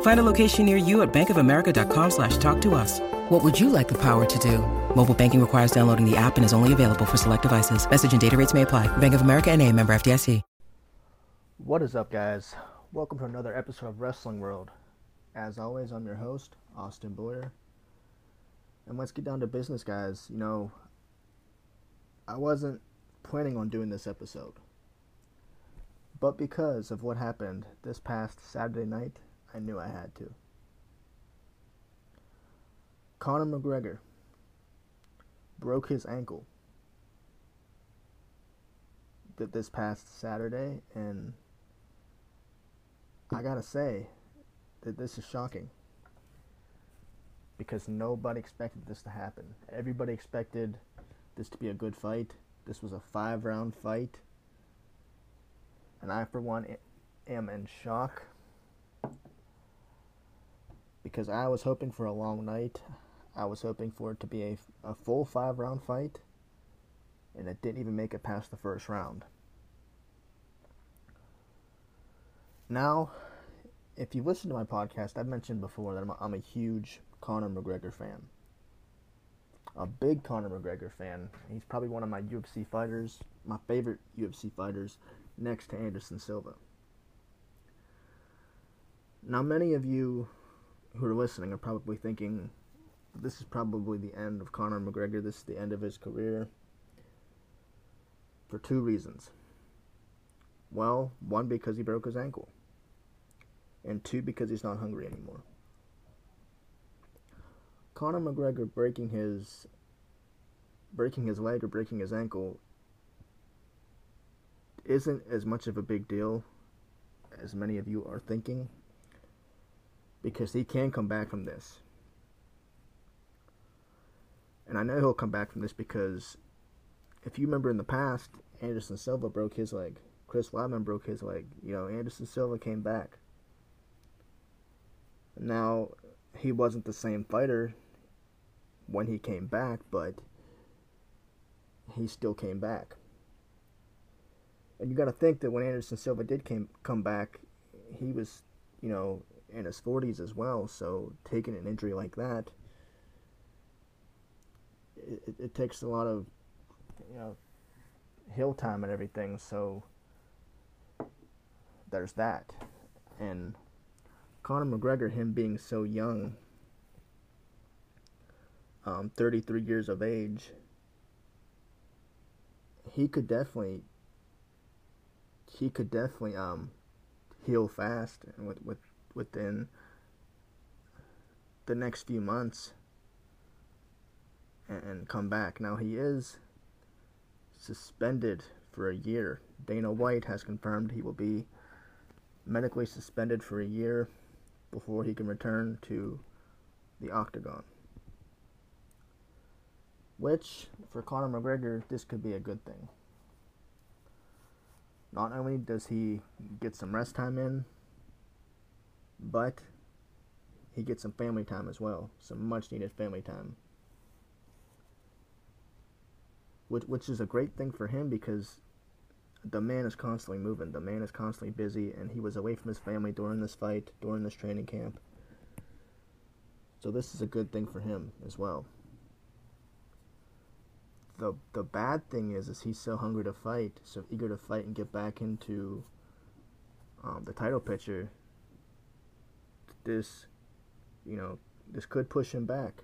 Find a location near you at bankofamerica.com slash talk to us. What would you like the power to do? Mobile banking requires downloading the app and is only available for select devices. Message and data rates may apply. Bank of America and a member FDIC. What is up, guys? Welcome to another episode of Wrestling World. As always, I'm your host, Austin Boyer. And let's get down to business, guys. You know, I wasn't planning on doing this episode. But because of what happened this past Saturday night, I knew I had to. Conor McGregor broke his ankle this past Saturday, and I gotta say that this is shocking because nobody expected this to happen. Everybody expected this to be a good fight. This was a five round fight. And I, for one, am in shock because I was hoping for a long night. I was hoping for it to be a, a full five round fight, and it didn't even make it past the first round. Now, if you listen to my podcast, I've mentioned before that I'm a, I'm a huge Conor McGregor fan. A big Conor McGregor fan. He's probably one of my UFC fighters, my favorite UFC fighters, next to Anderson Silva. Now, many of you who are listening are probably thinking this is probably the end of Conor McGregor. This is the end of his career. For two reasons. Well, one, because he broke his ankle, and two, because he's not hungry anymore. Conor McGregor breaking his breaking his leg or breaking his ankle isn't as much of a big deal as many of you are thinking because he can come back from this. And I know he'll come back from this because if you remember in the past, Anderson Silva broke his leg. Chris Weidman broke his leg. You know, Anderson Silva came back. Now, he wasn't the same fighter when he came back, but he still came back. And you got to think that when Anderson Silva did came come back, he was, you know, in his 40s as well. So taking an injury like that, it, it takes a lot of, you know, hill time and everything. So there's that. And Conor McGregor, him being so young, um, 33 years of age, he could definitely he could definitely um, heal fast and with, with within the next few months and, come back. Now he is suspended for a year. Dana White has confirmed he will be medically suspended for a year before he can return to the octagon. Which, for Conor McGregor, this could be a good thing. Not only does he get some rest time in, but he gets some family time as well, some much needed family time. Which, which is a great thing for him because the man is constantly moving. The man is constantly busy, and he was away from his family during this fight, during this training camp. So this is a good thing for him as well. The the bad thing is, is he's so hungry to fight, so eager to fight and get back into um, the title picture. This, you know, this could push him back.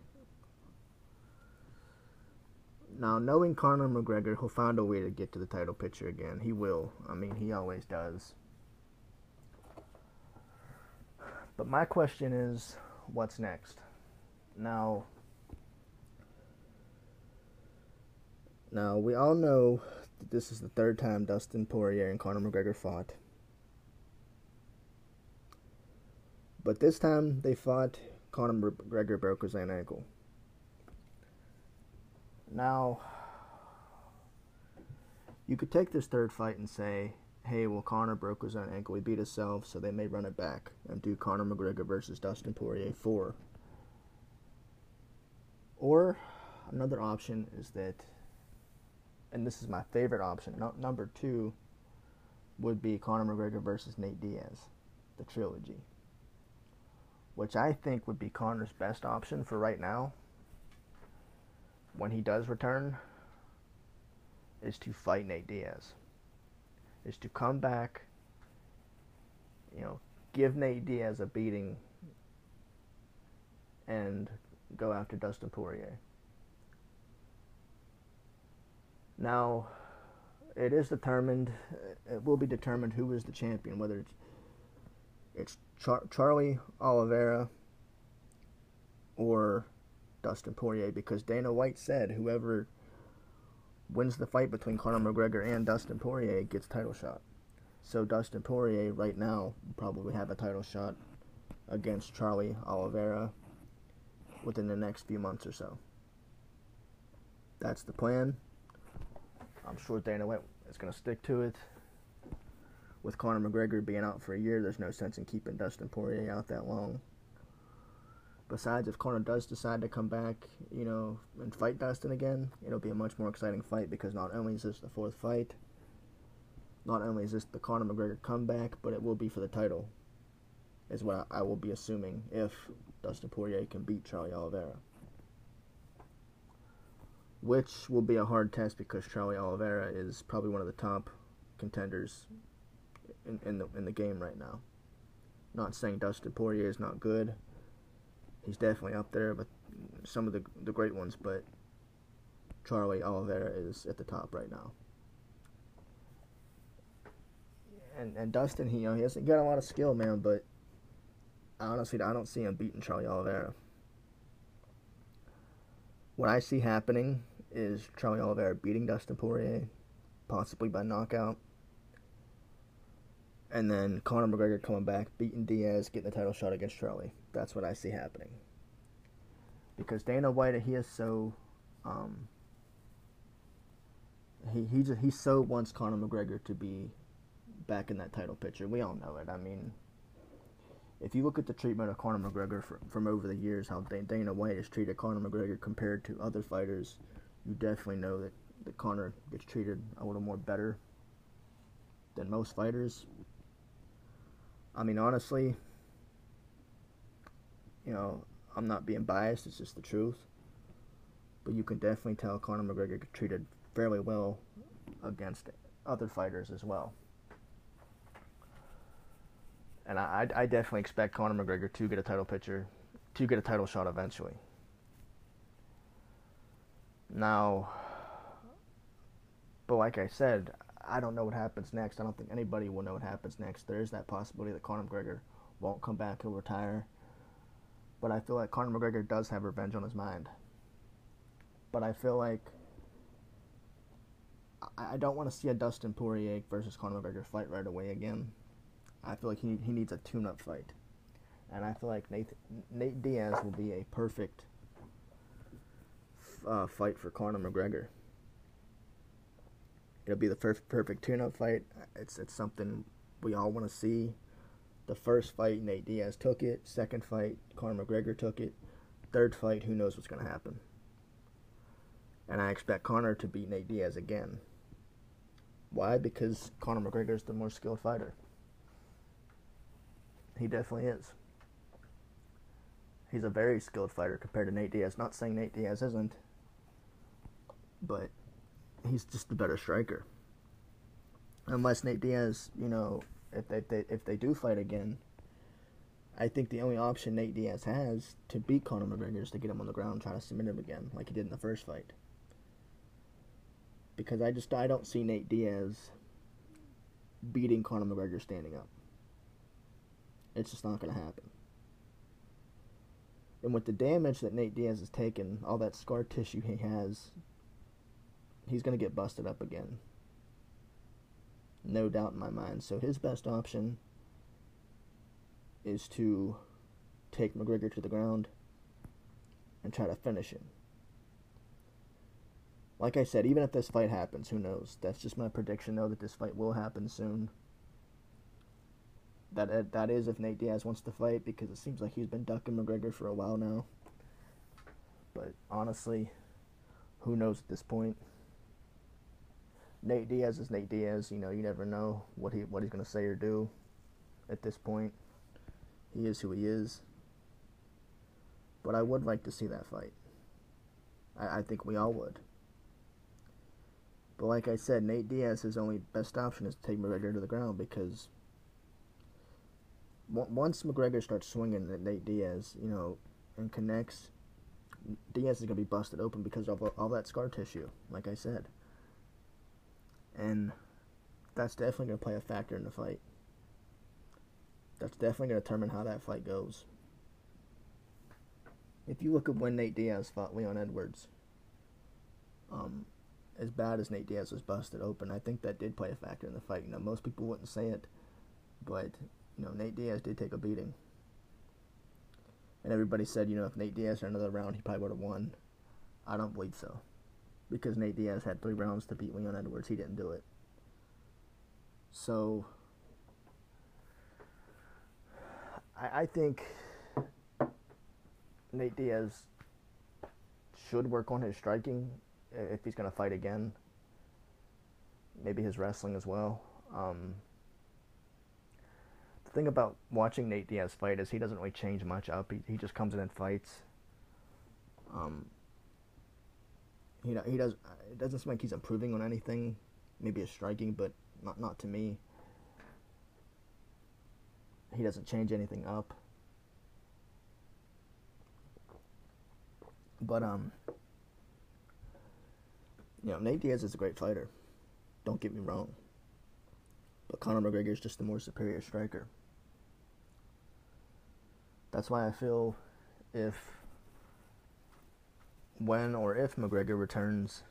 Now, knowing Conor McGregor, he'll find a way to get to the title picture again. He will. I mean, he always does. But my question is, what's next? Now, now we all know that this is the third time Dustin Poirier and Conor McGregor fought. But this time they fought, Conor McGregor broke his ankle. Now, you could take this third fight and say, hey, well, Conor broke his own ankle. He beat himself, so they may run it back and do Conor McGregor versus Dustin Poirier 4. Or another option is that, and this is my favorite option, no, number two would be Conor McGregor versus Nate Diaz, the trilogy. Which I think would be Conor's best option for right now when he does return is to fight Nate Diaz. Is to come back, you know, give Nate Diaz a beating and go after Dustin Poirier. Now, it is determined, it will be determined who is the champion, whether it's, it's Char- Charlie Oliveira or Dustin Poirier because Dana White said whoever wins the fight between Conor McGregor and Dustin Poirier gets title shot. So Dustin Poirier right now probably have a title shot against Charlie Oliveira within the next few months or so. That's the plan. I'm sure Dana White is going to stick to it. With Conor McGregor being out for a year, there's no sense in keeping Dustin Poirier out that long. Besides, if Conor does decide to come back, you know, and fight Dustin again, it'll be a much more exciting fight because not only is this the fourth fight, not only is this the Conor McGregor comeback, but it will be for the title, is what I will be assuming if Dustin Poirier can beat Charlie Oliveira. Which will be a hard test because Charlie Oliveira is probably one of the top contenders in, in the in the game right now. Not saying Dustin Poirier is not good he's definitely up there, but some of the the great ones. But Charlie Oliveira is at the top right now. And and Dustin, he you know he hasn't got a lot of skill, man. But honestly, I don't see him beating Charlie Oliveira. What I see happening is Charlie Oliveira beating Dustin Poirier, possibly by knockout. And then Conor McGregor coming back, beating Diaz, getting the title shot against Charlie. That's what I see happening. Because Dana White, he is so, um, he he just he so wants Conor McGregor to be back in that title picture. We all know it. I mean, if you look at the treatment of Conor McGregor from, from over the years, how Dana White has treated Conor McGregor compared to other fighters, you definitely know that, that Conor gets treated a little more better than most fighters. I mean, honestly, you know, I'm not being biased, it's just the truth. But you can definitely tell Conor McGregor treated fairly well against other fighters as well. And I, I definitely expect Conor McGregor to get a title picture, to get a title shot eventually. Now, but like I said, I don't know what happens next. I don't think anybody will know what happens next. There is that possibility that Conor McGregor won't come back, he'll retire but I feel like Conor McGregor does have revenge on his mind. But I feel like I, don't want to see a Dustin Poirier versus Conor McGregor fight right away again. I feel like he he needs a tune-up fight, and I feel like Nate Nate Diaz will be a perfect uh, fight for Conor McGregor. It'll be the first perfect tune-up fight. It's it's something we all want to see. The first fight, Nate Diaz took it. Second fight, Conor McGregor took it. Third fight, who knows what's going to happen. And I expect Conor to beat Nate Diaz again. Why? Because Conor McGregor is the more skilled fighter. He definitely is. He's a very skilled fighter compared to Nate Diaz. Not saying Nate Diaz isn't, but he's just the better striker. Unless Nate Diaz, you know, if they, if they if they do fight again, I think the only option Nate Diaz has to beat Conor McGregor is to get him on the ground and try to submit him again, like he did in the first fight. Because I just I don't see Nate Diaz beating Conor McGregor standing up. It's just not going to happen. And with the damage that Nate Diaz has taken, all that scar tissue he has, he's going to get busted up again. No doubt in my mind. So his best option is to take McGregor to the ground and try to finish him. Like I said, even if this fight happens, who knows? That's just my prediction, though, that this fight will happen soon. That uh, that is if Nate Diaz wants to fight, because it seems like he's been ducking McGregor for a while now. But honestly, who knows at this point? Nate Diaz is Nate Diaz. You know, you never know what he what he's gonna say or do. At this point, he is who he is. But I would like to see that fight. I, I think we all would. But like I said, Nate Diaz, his only best option is to take McGregor to the ground because once McGregor starts swinging at Nate Diaz, you know, and connects, Diaz is going to be busted open because of all that scar tissue, like I said. And that's definitely going to play a factor in the fight. That's definitely going to determine how that fight goes. If you look at when Nate Diaz fought Leon Edwards, um, as bad as Nate Diaz was busted open, I think that did play a factor in the fight. You know, most people wouldn't say it, but you know, Nate Diaz did take a beating. And everybody said, you know, if Nate Diaz had another round, he probably would have won. I don't believe so. Because Nate Diaz had three rounds to beat Leon Edwards. He didn't do it. So, I, I think Nate Diaz should work on his striking if he's going to fight again. Maybe his wrestling as well. Um, the thing about watching Nate Diaz fight is he doesn't really change much up. He he just comes in and fights. Um, he he does. It doesn't seem like he's improving on anything. Maybe his striking, but not not to me. He doesn't change anything up. But um, you know, Nate Diaz is a great fighter. Don't get me wrong. But Conor McGregor is just the more superior striker. That's why I feel if, when or if McGregor returns,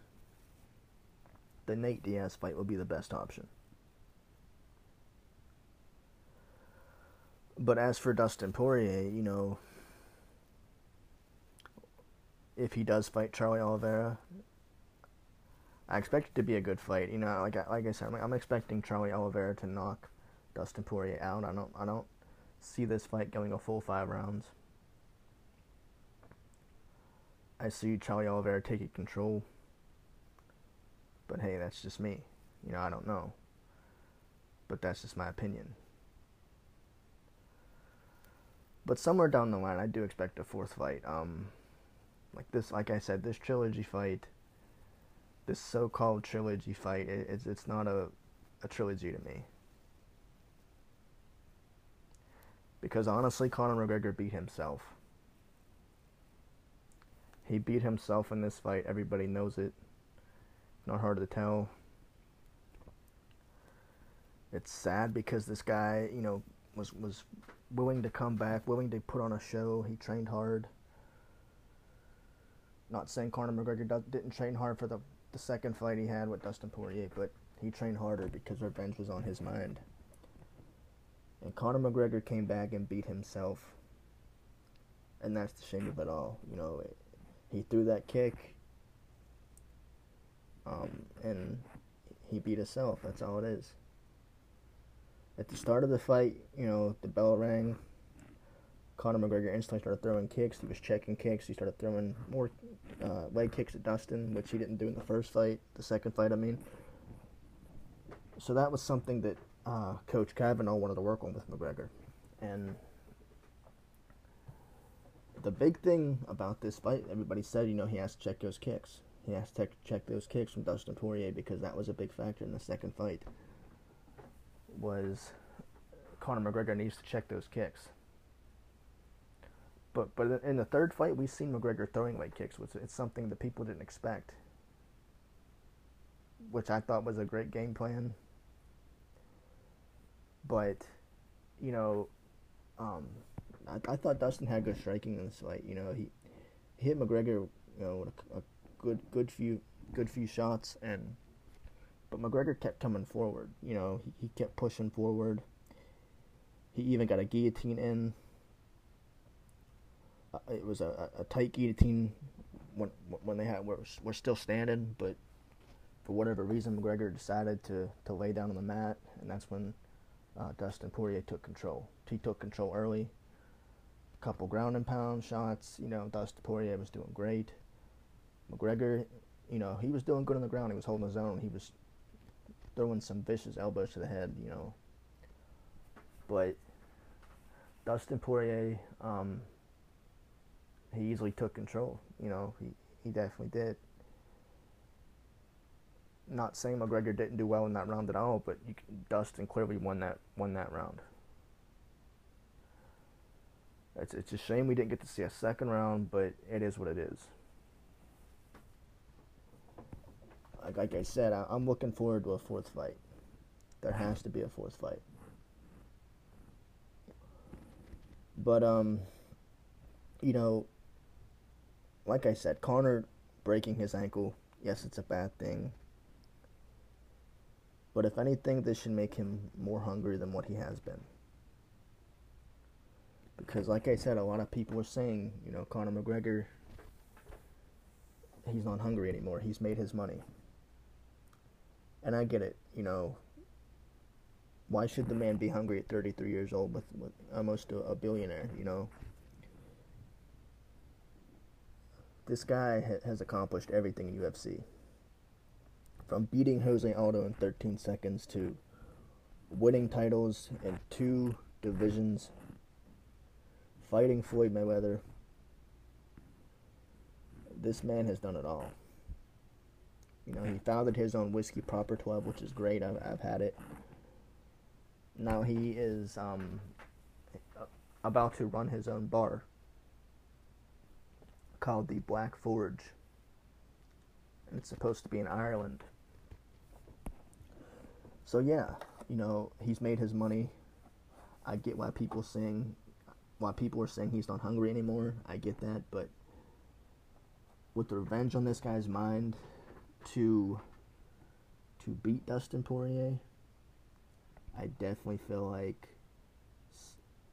the Nate Diaz fight will be the best option. But as for Dustin Poirier, you know, if he does fight Charlie Oliveira, I expect it to be a good fight. You know, like I, like I said, I'm, I'm expecting Charlie Oliveira to knock Dustin Poirier out. I don't I don't see this fight going a full five rounds. I see Charlie Oliveira taking control. But hey, that's just me. You know, I don't know. But that's just my opinion. But somewhere down the line, I do expect a fourth fight. Um, like this, like I said, this trilogy fight this so-called trilogy fight it, it's it's not a a trilogy to me. Because honestly, Conor McGregor beat himself. He beat himself in this fight. Everybody knows it. Not hard to tell. It's sad because this guy, you know, was was willing to come back, willing to put on a show. He trained hard. Not saying Conor McGregor didn't train hard for the the second fight he had with Dustin Poirier, but he trained harder because revenge was on his mind. And Conor McGregor came back and beat himself. And that's the shame of it all. You know, he threw that kick, um, and he beat himself. That's all it is. At the start of the fight, you know, the bell rang. Conor McGregor instantly started throwing kicks. He was checking kicks. He started throwing more uh, leg kicks at Dustin, which he didn't do in the first fight, the second fight, I mean. so that was something that uh, Coach Kavanagh wanted to work on with McGregor, and the big thing about this fight, everybody said, you know, he has to check those kicks. He has to check those kicks from Dustin Poirier because that was a big factor in the second fight. Was Conor McGregor needs to check those kicks. But but in the third fight, we've seen McGregor throwing leg kicks, which it's something that people didn't expect. Which I thought was a great game plan. But, you know, um, I, I thought Dustin had good striking in this fight. You know, he, he hit McGregor, you know, with a, a good good few good few shots, and but McGregor kept coming forward. You know, he, he kept pushing forward. He even got a guillotine in. Uh, it was a, a tight guillotine when when they had were were still standing, but for whatever reason, McGregor decided to to lay down on the mat, and that's when uh, Dustin Poirier took control. He took control early. Couple ground and pound shots. You know, Dustin Poirier was doing great. McGregor, you know, he was doing good on the ground. He was holding his own. He was throwing some vicious elbows to the head. You know, but Dustin Poirier, um, he easily took control. You know, he, he definitely did. Not saying McGregor didn't do well in that round at all, but you, Dustin clearly won that won that round. It's it's a shame we didn't get to see a second round, but it is what it is. Like, like I said, I, I'm looking forward to a fourth fight. There has to be a fourth fight. But um, you know, like I said, Conor breaking his ankle, yes, it's a bad thing. But if anything, this should make him more hungry than what he has been. Because, like I said, a lot of people are saying, you know, Conor McGregor, he's not hungry anymore. He's made his money. And I get it, you know. Why should the man be hungry at 33 years old with, with almost a, a billionaire, you know? This guy ha- has accomplished everything in UFC. From beating Jose Aldo in 13 seconds to winning titles in two divisions, fighting Floyd Mayweather. This man has done it all. You know, he founded his own whiskey proper 12, which is great. I've, I've had it. Now he is um, about to run his own bar called the Black Forge. And it's supposed to be in Ireland. So yeah, you know, he's made his money. I get why people saying why people are saying he's not hungry anymore. I get that, but with the revenge on this guy's mind to to beat Dustin Poirier, I definitely feel like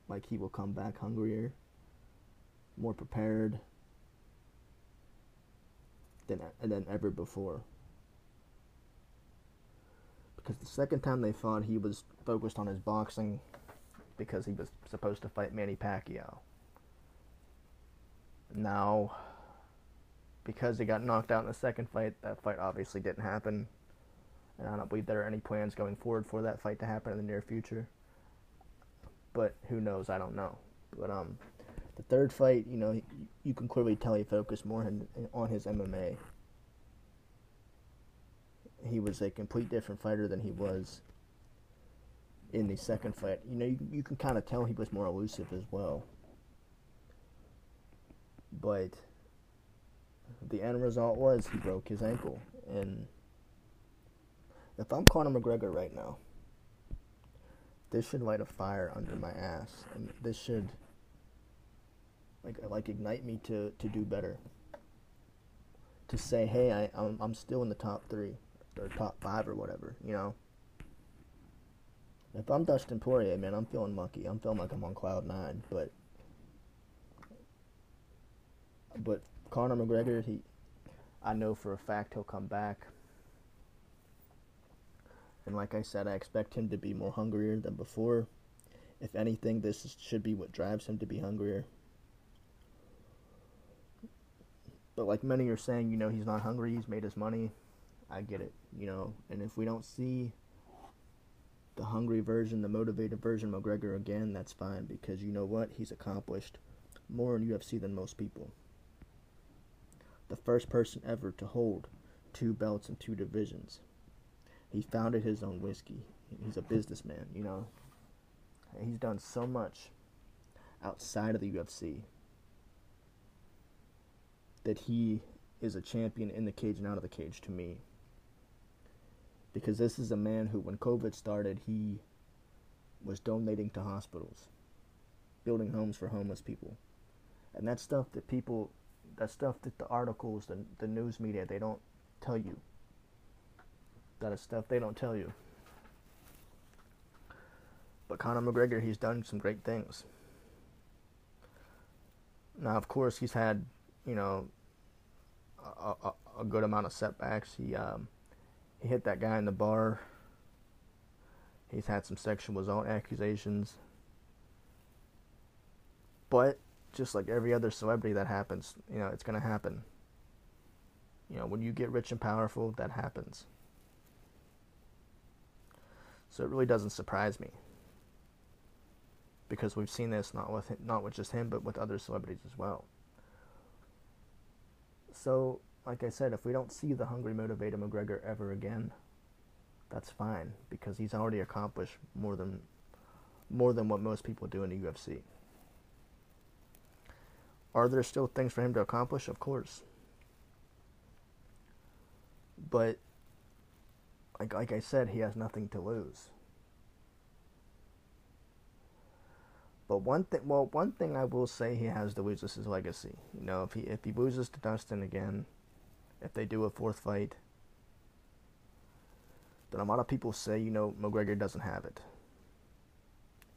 like he will come back hungrier, more prepared than than ever before. Because the second time they fought, he was focused on his boxing because he was supposed to fight Manny Pacquiao. Now, because he got knocked out in the second fight, that fight obviously didn't happen. And I don't believe there are any plans going forward for that fight to happen in the near future. But who knows? I don't know. But um, the third fight, you know, you can clearly tell he focused more on his MMA. He was a complete different fighter than he was in the second fight. You know, you, you can kind of tell he was more elusive as well. But the end result was he broke his ankle. And if I'm Conor McGregor right now, this should light a fire under my ass. And this should like like ignite me to, to do better. To say, hey, I I'm, I'm still in the top three or top five or whatever, you know. If I'm Dustin Poirier, man, I'm feeling lucky. I'm feeling like I'm on cloud nine. But but Conor McGregor, he, I know for a fact he'll come back. And like I said, I expect him to be more hungrier than before. If anything, this is, should be what drives him to be hungrier. But like many are saying, you know, he's not hungry. He's made his money. I get it, you know. And if we don't see the hungry version, the motivated version McGregor again, that's fine because you know what? He's accomplished more in UFC than most people. The first person ever to hold two belts in two divisions. He founded his own whiskey. He's a businessman, you know. He's done so much outside of the UFC that he is a champion in the cage and out of the cage to me. Because this is a man who, when COVID started, he was donating to hospitals, building homes for homeless people. And that's stuff that people, that stuff that the articles, the, the news media, they don't tell you. That is stuff they don't tell you. But Conor McGregor, he's done some great things. Now, of course, he's had, you know, a, a, a good amount of setbacks. He um, he hit that guy in the bar. He's had some sexual assault accusations. But just like every other celebrity that happens, you know, it's going to happen. You know, when you get rich and powerful, that happens. So it really doesn't surprise me. Because we've seen this not with him, not with just him, but with other celebrities as well. So, like I said, if we don't see the hungry, motivated McGregor ever again, that's fine because he's already accomplished more than more than what most people do in the UFC. Are there still things for him to accomplish? Of course. But like like I said, he has nothing to lose. But one thing, well, one thing I will say he has to lose is his legacy. You know, if he if he loses to Dustin again, if they do a fourth fight, then a lot of people say, you know, McGregor doesn't have it.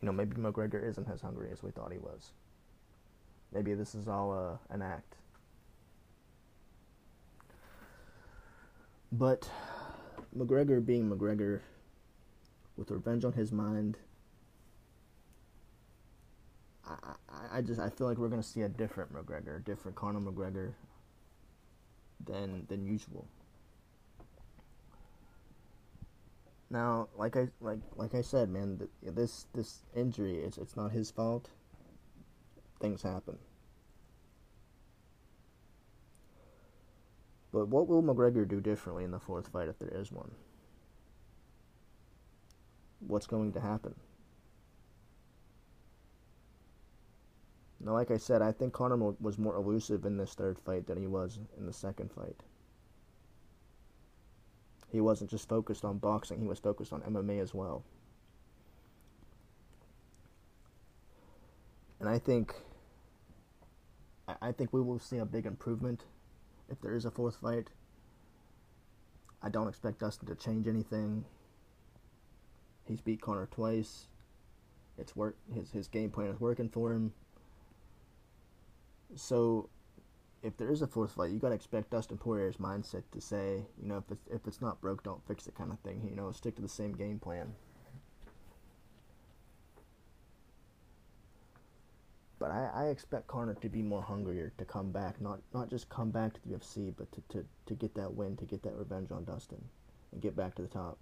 You know, maybe McGregor isn't as hungry as we thought he was. Maybe this is all uh, an act. But McGregor being McGregor, with revenge on his mind, I, I, I just I feel like we're gonna see a different McGregor, a different Conor McGregor than than usual. Now, like I like like I said, man, this this injury it's it's not his fault. Things happen. But what will McGregor do differently in the fourth fight if there is one? What's going to happen? Now, like I said, I think Conor was more elusive in this third fight than he was in the second fight. He wasn't just focused on boxing, he was focused on MMA as well. And I think I think we will see a big improvement if there is a fourth fight. I don't expect Dustin to change anything. He's beat Conor twice. It's work his his game plan is working for him. So if there is a fourth fight, you gotta expect Dustin Poirier's mindset to say, you know, if it's if it's not broke, don't fix it kind of thing. You know, stick to the same game plan. But I, I expect Conor to be more hungrier to come back, not not just come back to the UFC, but to, to, to get that win, to get that revenge on Dustin, and get back to the top.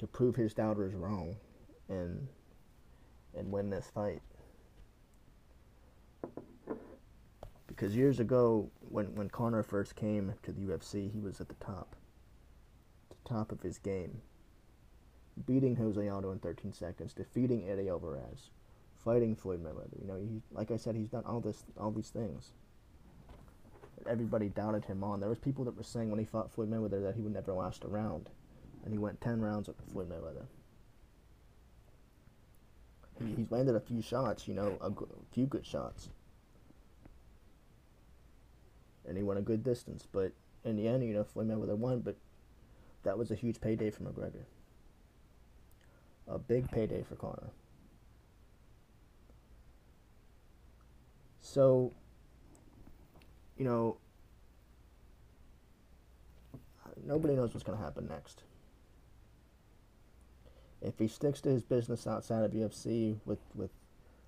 To prove his doubters wrong, and and win this fight. Because years ago, when when Conor first came to the UFC, he was at the top, the top of his game, beating Jose Aldo in 13 seconds, defeating Eddie Alvarez fighting Floyd Mayweather. You know, he like I said, he's done all this, all these things. Everybody doubted him on. There was people that were saying when he fought Floyd Mayweather that he would never last a round, and he went ten rounds with Floyd Mayweather. He, he's landed a few shots, you know, a few good shots, and he went a good distance. But in the end, you know, Floyd Mayweather won. But that was a huge payday for McGregor. A big payday for Conor. So, you know, nobody knows what's going to happen next. If he sticks to his business outside of UFC with, with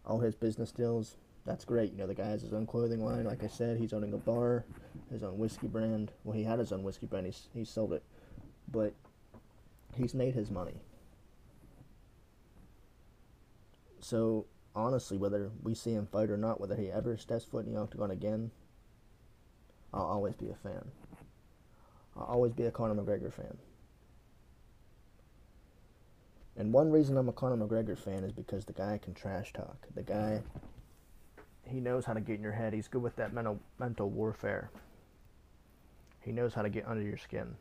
all his business deals, that's great. You know, the guy has his own clothing line. Like I said, he's owning a bar, his own whiskey brand. Well, he had his own whiskey brand. He's, he sold it. But he's made his money. So honestly, whether we see him fight or not, whether he ever steps foot in the octagon again, I'll always be a fan. I'll always be a Conor McGregor fan. And one reason I'm a Conor McGregor fan is because the guy can trash talk. The guy, he knows how to get in your head. He's good with that mental mental warfare. He knows how to get under your skin.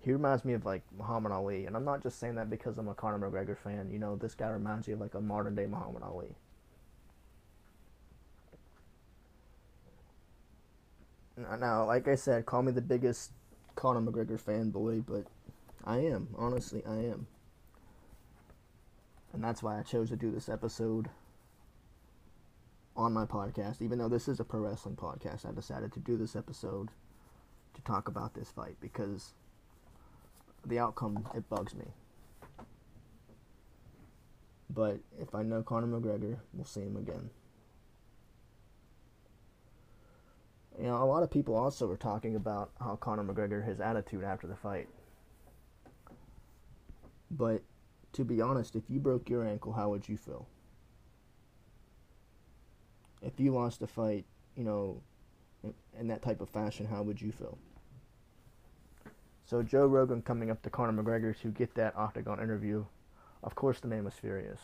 He reminds me of like Muhammad Ali, and I'm not just saying that because I'm a Conor McGregor fan. You know, this guy reminds me of like a modern day Muhammad Ali. Now, like I said, call me the biggest Conor McGregor fanboy, but I am. Honestly, I am. And that's why I chose to do this episode on my podcast. Even though this is a pro wrestling podcast, I decided to do this episode to talk about this fight because the outcome it bugs me. But if I know Conor McGregor, we'll see him again. You know, a lot of people also were talking about how Conor McGregor, his attitude after the fight. But to be honest, if you broke your ankle, how would you feel? If you lost a fight, you know, in, in that type of fashion, how would you feel? So Joe Rogan coming up to Conor McGregor to get that octagon interview, of course the man was furious.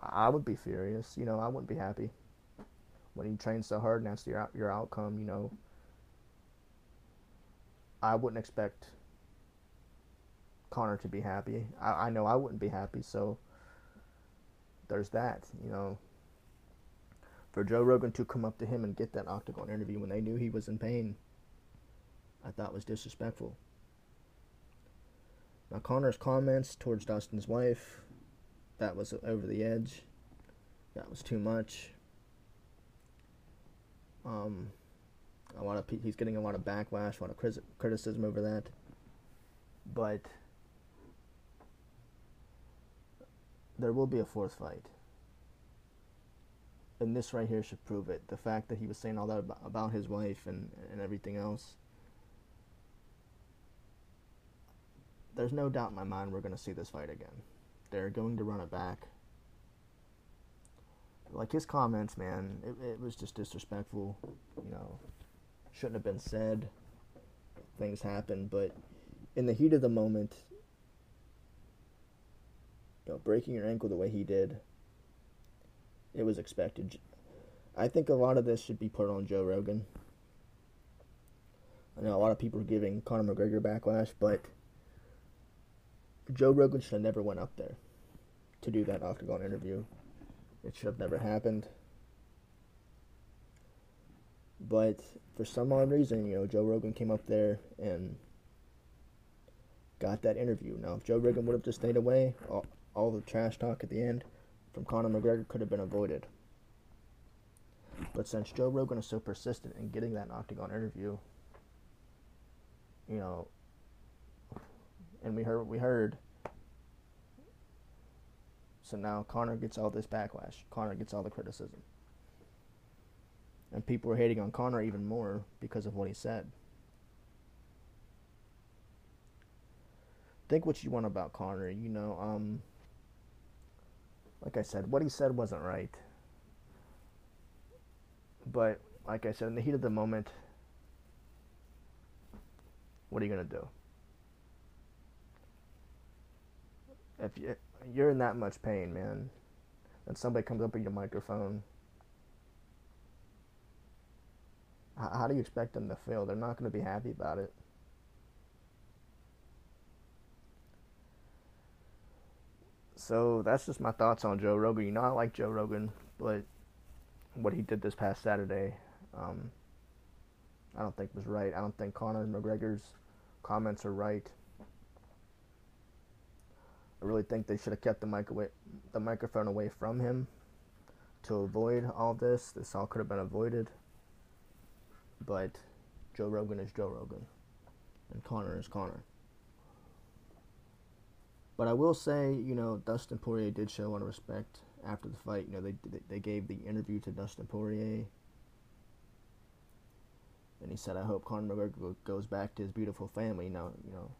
I would be furious, you know, I wouldn't be happy when you train so hard and that's your your outcome, you know. I wouldn't expect Conor to be happy. I, I know I wouldn't be happy, so there's that, you know. For Joe Rogan to come up to him and get that octagon interview when they knew he was in pain, I thought was disrespectful. Now Conor's comments towards Dustin's wife, that was over the edge. That was too much. Um, a lot of he's getting a lot of backlash, a lot of criticism over that. But there will be a fourth fight. And this right here should prove it. The fact that he was saying all that about his wife and, and everything else. There's no doubt in my mind we're going to see this fight again. They're going to run it back. Like his comments, man, it, it was just disrespectful. You know, shouldn't have been said. Things happen, but in the heat of the moment, you know, breaking your ankle the way he did, it was expected. I think a lot of this should be put on Joe Rogan. I know a lot of people are giving Conor McGregor backlash, but Joe Rogan should have never went up there to do that octagon interview. It should have never happened. But for some odd reason, you know, Joe Rogan came up there and got that interview. Now, if Joe Rogan would have just stayed away, uh, all, the trash talk at the end from Conor McGregor could have been avoided. But since Joe Rogan is so persistent in getting that octagon interview, you know, and we heard what we heard. So now Conor gets all this backlash. Conor gets all the criticism. And people are hating on Conor even more because of what he said. Think what you want about Conor. You know, um, like I said, what he said wasn't right. But like I said, in the heat of the moment, what are you gonna do? If you, you're in that much pain, man, and somebody comes up with your microphone, how, how do you expect them to feel? They're not gonna be happy about it. So that's just my thoughts on Joe Rogan. You know, I like Joe Rogan, but what he did this past Saturday, um, I don't think was right. I don't think Conor McGregor's comments are right. I really think they should have kept the mic away, the microphone away from him to avoid all this. This all could have been avoided. But Joe Rogan is Joe Rogan, and Conor is Conor. But I will say, you know, Dustin Poirier did show a lot of respect after the fight. You know, they they gave the interview to Dustin Poirier, and he said, "I hope Conor McGregor goes back to his beautiful family." Now, you know,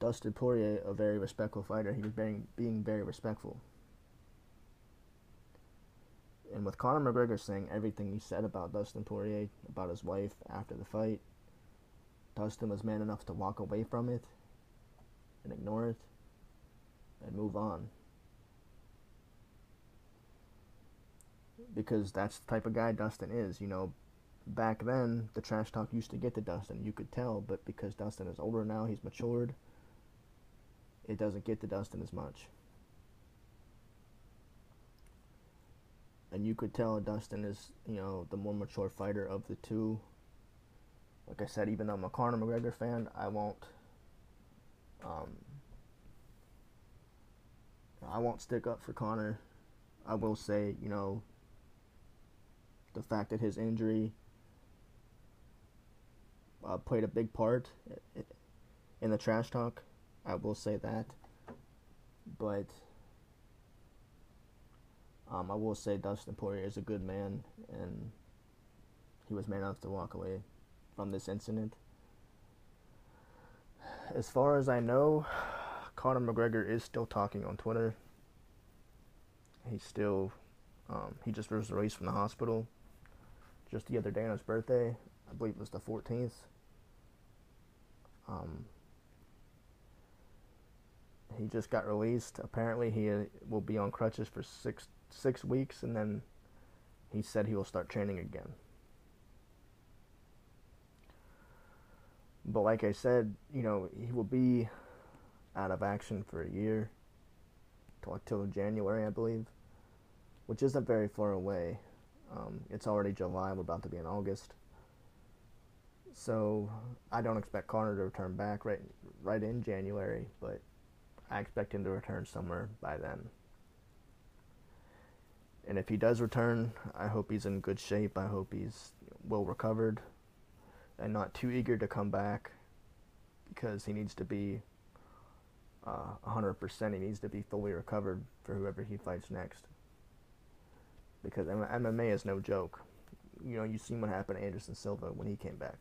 Dustin Poirier a very respectful fighter. He was being being very respectful. And with Conor McGregor saying everything he said about Dustin Poirier, about his wife after the fight, Dustin was man enough to walk away from it and ignore it and move on. Because that's the type of guy Dustin is. You know, back then, the trash talk used to get to Dustin. You could tell, but because Dustin is older now, he's matured, it doesn't get to Dustin as much. And you could tell Dustin is, you know, the more mature fighter of the two. Like I said, even though I'm a Conor McGregor fan, I won't um, I won't stick up for Conor. I will say, you know, the fact that his injury uh, played a big part in the trash talk. I will say that. But um, I will say Dustin Poirier is a good man, and he was man enough to walk away from this incident. As far as I know, Conor McGregor is still talking on Twitter. He's still, um, he just was released from the hospital just the other day on his birthday. I believe it was the 14th. Um, he just got released. Apparently, he uh, will be on crutches for six six weeks, and then he said he will start training again. But like I said, you know, he will be out of action for a year, until January, I believe, which isn't very far away. Um, it's already July. We're about to be in August. So I don't expect Conor to return back right right in January, but I expect him to return somewhere by then. And if he does return, I hope he's in good shape. I hope he's well recovered and not too eager to come back because he needs to be uh, 100%. He needs to be fully recovered for whoever he fights next. Because MMA is no joke. You know, you've seen what happened to Anderson Silva when he came back.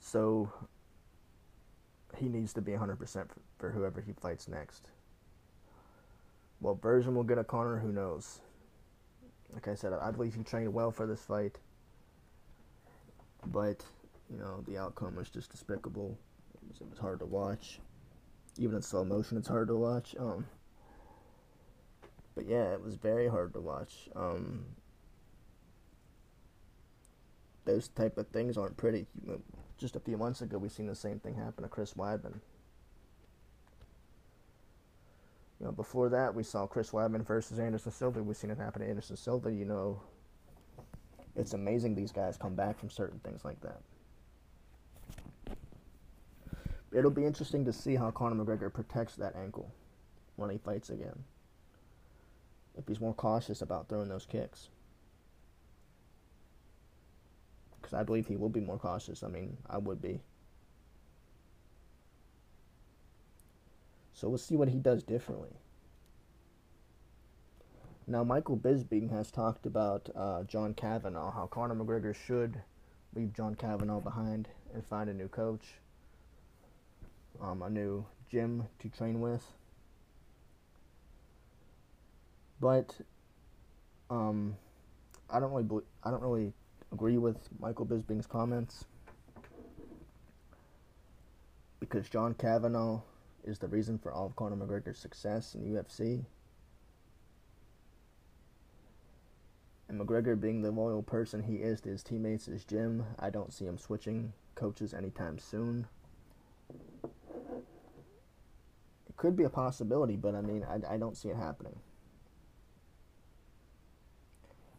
So, he needs to be 100% for, whoever he fights next. Well, Bergin will get a corner, who knows? Like I said, I believe he trained well for this fight. But, you know, the outcome was just despicable it was hard to watch. Even in slow motion, it's hard to watch. Um, but yeah, it was very hard to watch. Um, those type of things aren't pretty. Just a few months ago, we seen the same thing happen to Chris Weidman. You know, before that, we saw Chris Weidman versus Anderson Silva. We've seen it happen to Anderson Silva. You know, it's amazing these guys come back from certain things like that it'll be interesting to see how Conor McGregor protects that ankle when he fights again. If he's more cautious about throwing those kicks. Because I believe he will be more cautious. I mean, I would be. So we'll see what he does differently. Now, Michael Bisping has talked about uh, John Kavanagh, how Conor McGregor should leave John Kavanagh behind and find a new coach um, a new gym to train with. But um, I don't really I don't really agree with Michael Bisping's comments because John Kavanagh is the reason for all of Conor McGregor's success in UFC. And McGregor being the loyal person he is to his teammates, his gym, I don't see him switching coaches anytime soon. Could be a possibility, but I mean, I, I don't see it happening.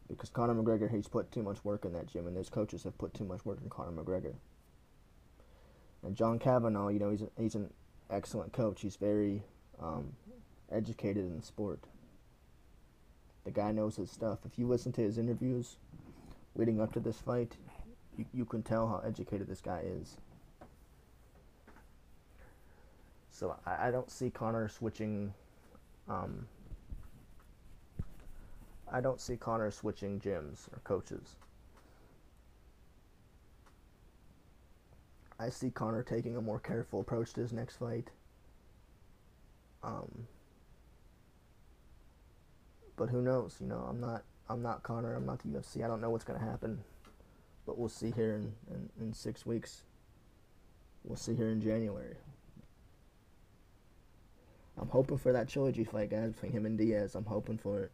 Because Conor McGregor, he's put too much work in that gym, and those coaches have put too much work in Conor McGregor. And John Kavanagh, you know, he's, a, he's an excellent coach. He's very um, educated in the sport. The guy knows his stuff. If you listen to his interviews leading up to this fight, you, you can tell how educated this guy is. So I, I don't see Conor switching. Um, I don't see Conor switching gyms or coaches. I see Conor taking a more careful approach to his next fight. Um, but who knows? You know, I'm not I'm not Conor. I'm not the UFC. I don't know what's gonna happen, but we'll see here in, in, in six weeks. We'll see here in January. I'm hoping for that trilogy fight, guys, between him and Diaz. I'm hoping for it.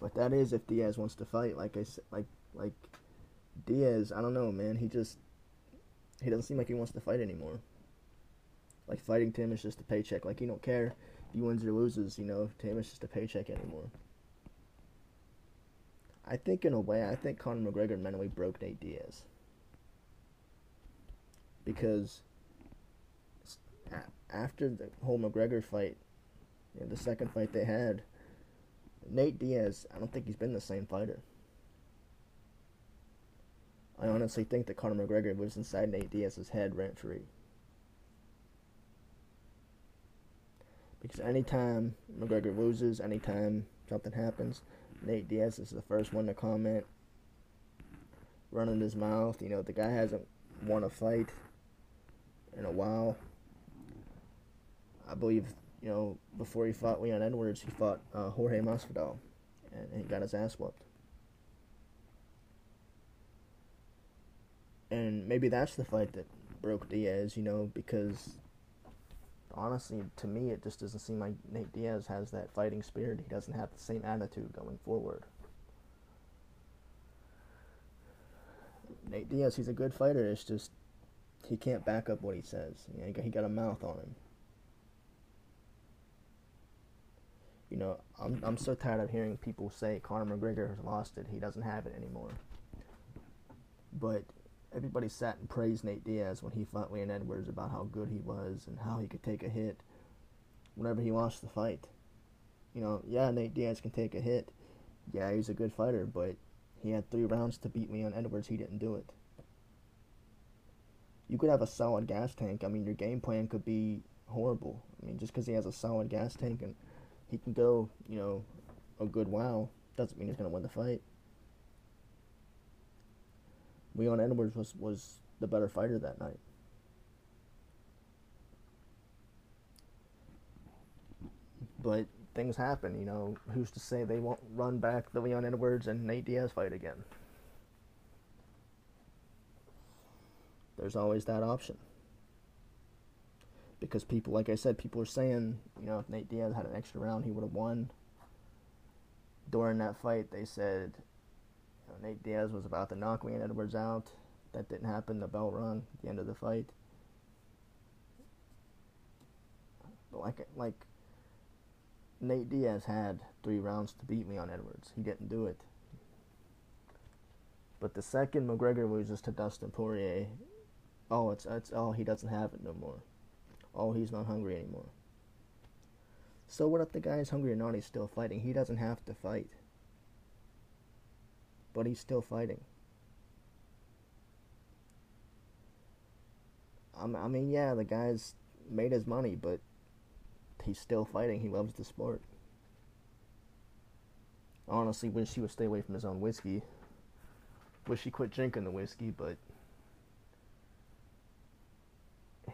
But that is if Diaz wants to fight. Like I said, like like Diaz, I don't know, man. He just he doesn't seem like he wants to fight anymore. Like fighting to him is just a paycheck. Like he don't care if he wins or loses. You know, to him it's just a paycheck anymore. I think in a way, I think Conor McGregor mentally broke Nate Diaz because after the whole McGregor fight, you know, the second fight they had, Nate Diaz, I don't think he's been the same fighter. I honestly think that Conor McGregor was inside Nate Diaz's head rent free. Because anytime McGregor loses, anytime something happens, Nate Diaz is the first one to comment, running his mouth. You know, the guy hasn't won a fight in a while. I believe, you know, before he fought Leon Edwards, he fought uh, Jorge Masvidal, and he got his ass whooped. And maybe that's the fight that broke Diaz, you know, because honestly, to me, it just doesn't seem like Nate Diaz has that fighting spirit. He doesn't have the same attitude going forward. Nate Diaz, he's a good fighter. It's just he can't back up what he says. You know, he, got, he got a mouth on him. You know, I'm I'm so tired of hearing people say Conor McGregor has lost it. He doesn't have it anymore. But everybody sat and praised Nate Diaz when he fought Leon Edwards about how good he was and how he could take a hit whenever he lost the fight. You know, yeah, Nate Diaz can take a hit. Yeah, he's a good fighter, but he had three rounds to beat Leon Edwards. He didn't do it. You could have a solid gas tank. I mean, your game plan could be horrible. I mean, just because he has a solid gas tank and he can go, you know, a good while, doesn't mean he's going to win the fight. Leon Edwards was, was the better fighter that night. But things happen, you know. Who's to say they won't run back the Leon Edwards and Nate Diaz fight again? There's always that option. Because people, like I said, people are saying, you know, if Nate Diaz had an extra round, he would have won. During that fight, they said you know, Nate Diaz was about to knock Leon Edwards out. That didn't happen. The bell rung at the end of the fight. But like like Nate Diaz had three rounds to beat Leon Edwards. He didn't do it. But the second McGregor loses to Dustin Poirier, oh, it's it's oh he doesn't have it no more. Oh, he's not hungry anymore. So what if the guy is hungry or not? He's still fighting. He doesn't have to fight but he's still fighting. I mean, yeah, the guy's made his money, but he's still fighting. He loves the sport. Honestly, wish he would stay away from his own whiskey. Wish he quit drinking the whiskey, but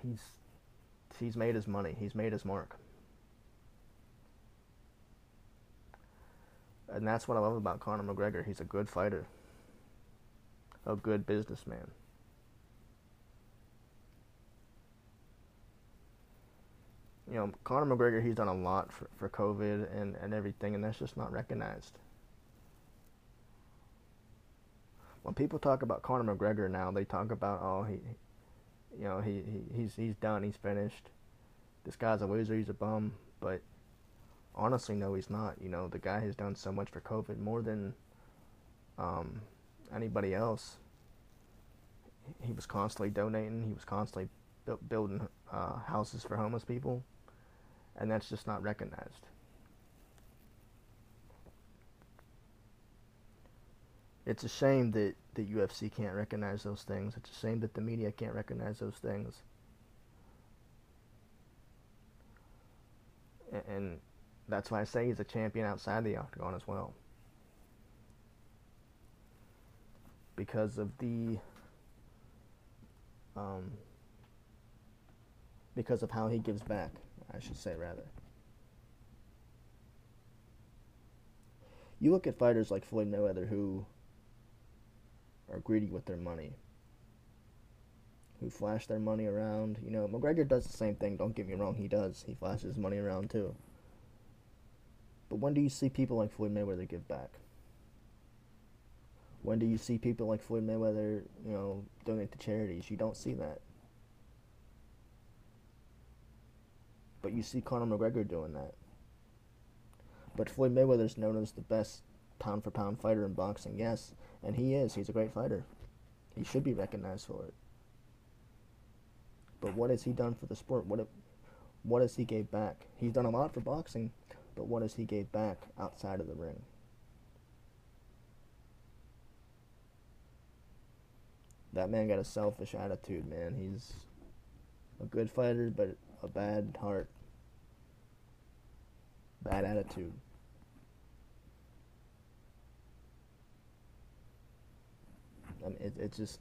he's he's made his money. He's made his mark. And that's what I love about Conor McGregor. He's a good fighter, a good businessman. You know, Conor McGregor, he's done a lot for, for COVID and, and everything, and that's just not recognized. When people talk about Conor McGregor now, they talk about, oh, he, you know, he, he he's he's done, he's finished. This guy's a loser, he's a bum. But honestly, no, he's not. You know, the guy has done so much for COVID, more than um, anybody else. He was constantly donating. He was constantly bu- building uh, houses for homeless people, and that's just not recognized. It's a shame that the UFC can't recognize those things. It's a shame that the media can't recognize those things. And that's why I say he's a champion outside the octagon as well. Because of the um, because of how he gives back, I should say, rather. You look at fighters like Floyd Mayweather who are greedy with their money, who flash their money around. You know, McGregor does the same thing, don't get me wrong, he does. He flashes money around too. But when do you see people like Floyd Mayweather give back? When do you see people like Floyd Mayweather, you know, donate to charities? You don't see that. But you see Conor McGregor doing that. But Floyd Mayweather's known as the best pound for pound fighter in boxing, yes, and he is. He's a great fighter. He should be recognized for it. But what has he done for the sport? What what has he gave back? He's done a lot for boxing, but what has he gave back outside of the ring? that man got a selfish attitude, man. He's a good fighter, but a bad heart, bad attitude. I mean, it, it's just